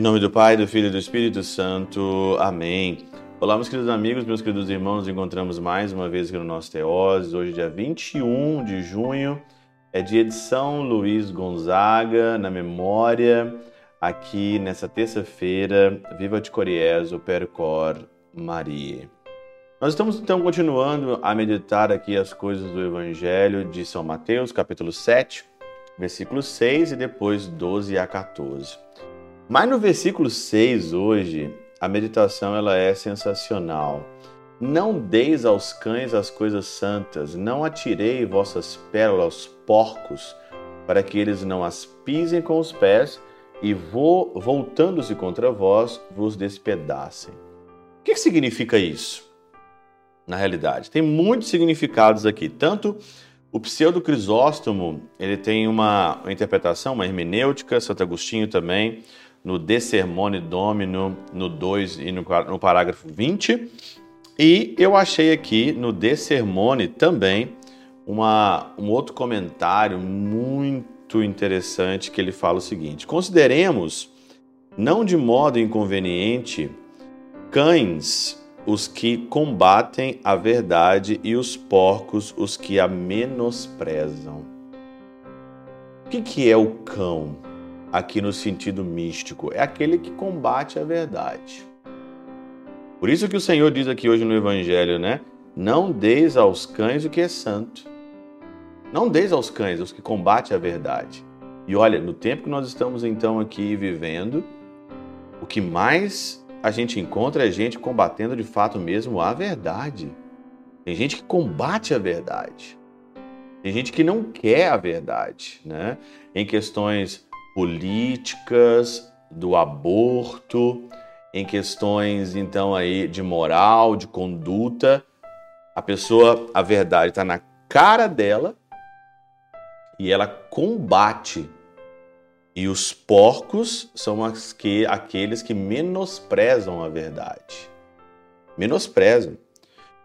Em nome do Pai, do Filho e do Espírito Santo. Amém. Olá, meus queridos amigos, meus queridos irmãos, nos encontramos mais uma vez aqui no nosso Teoses. Hoje, dia 21 de junho, é dia de São Luís Gonzaga, na memória, aqui nessa terça-feira, Viva de Coriezo, Percor Maria. Nós estamos então continuando a meditar aqui as coisas do Evangelho de São Mateus, capítulo 7, versículo 6 e depois 12 a 14. Mas no versículo 6 hoje, a meditação ela é sensacional. Não deis aos cães as coisas santas, não atirei vossas pérolas aos porcos, para que eles não as pisem com os pés e voltando-se contra vós, vos despedacem. O que, que significa isso? Na realidade, tem muitos significados aqui. Tanto o pseudo Crisóstomo, ele tem uma, interpretação, uma hermenêutica, Santo Agostinho também, no De Sermone Domino, no 2 e no, no parágrafo 20. E eu achei aqui no De Sermone também uma, um outro comentário muito interessante que ele fala o seguinte: Consideremos, não de modo inconveniente, cães os que combatem a verdade e os porcos os que a menosprezam. O que, que é o cão? aqui no sentido místico, é aquele que combate a verdade. Por isso que o Senhor diz aqui hoje no Evangelho, né? Não deis aos cães o que é santo. Não deis aos cães os que combatem a verdade. E olha, no tempo que nós estamos então aqui vivendo, o que mais a gente encontra gente combatendo de fato mesmo a verdade. Tem gente que combate a verdade. Tem gente que não quer a verdade, né? Em questões políticas, do aborto, em questões então aí de moral, de conduta. A pessoa, a verdade está na cara dela e ela combate. E os porcos são as que, aqueles que menosprezam a verdade. Menosprezam.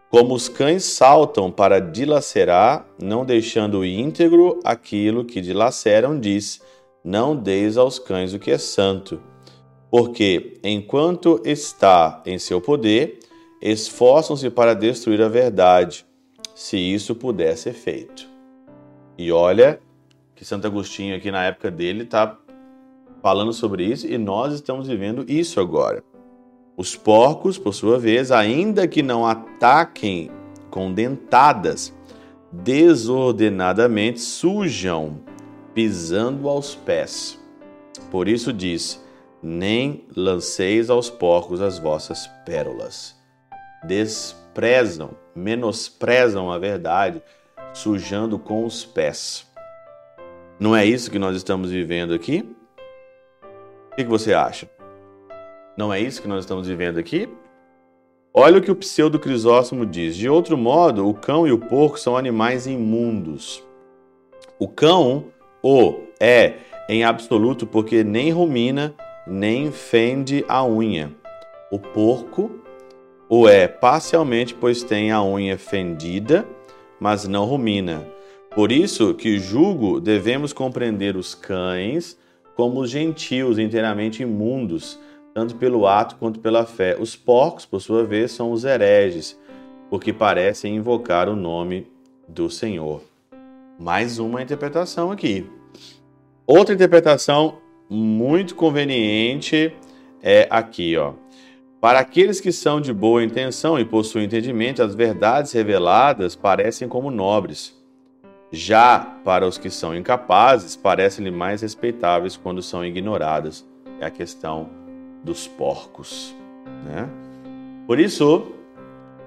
Como os cães saltam para dilacerar, não deixando íntegro aquilo que dilaceram, diz: não deis aos cães o que é santo, porque, enquanto está em seu poder, esforçam-se para destruir a verdade, se isso puder ser feito. E olha que Santo Agostinho, aqui na época dele, está falando sobre isso e nós estamos vivendo isso agora. Os porcos, por sua vez, ainda que não ataquem com dentadas, desordenadamente sujam pisando aos pés. Por isso diz: Nem lanceis aos porcos as vossas pérolas. Desprezam, menosprezam a verdade, sujando com os pés. Não é isso que nós estamos vivendo aqui? O que você acha? Não é isso que nós estamos vivendo aqui? Olha o que o pseudo Crisóstomo diz. De outro modo, o cão e o porco são animais imundos. O cão o é em absoluto porque nem rumina, nem fende a unha. O porco o é parcialmente, pois tem a unha fendida, mas não rumina. Por isso que julgo devemos compreender os cães como os gentios inteiramente imundos, tanto pelo ato quanto pela fé. Os porcos, por sua vez, são os hereges, porque parecem invocar o nome do Senhor. Mais uma interpretação aqui. Outra interpretação muito conveniente é aqui, ó. Para aqueles que são de boa intenção e possuem entendimento, as verdades reveladas parecem como nobres. Já para os que são incapazes, parecem-lhe mais respeitáveis quando são ignoradas. É a questão dos porcos, né? Por isso,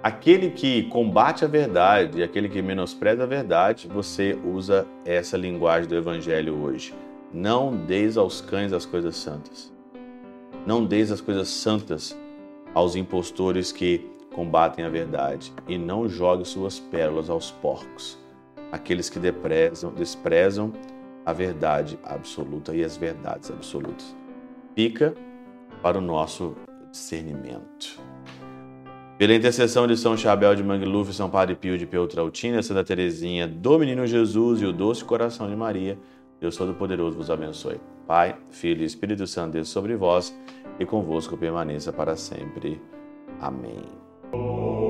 Aquele que combate a verdade, aquele que menospreza a verdade, você usa essa linguagem do evangelho hoje. Não deis aos cães as coisas santas. Não deis as coisas santas aos impostores que combatem a verdade e não jogue suas pérolas aos porcos, aqueles que desprezam, desprezam a verdade absoluta e as verdades absolutas. Fica para o nosso discernimento. Pela intercessão de São Chabel de Mangluf, São Padre Pio de Peutrautina, Santa Teresinha do Menino Jesus e o doce coração de Maria, Deus Todo-Poderoso vos abençoe. Pai, Filho e Espírito Santo, Deus sobre vós e convosco permaneça para sempre. Amém.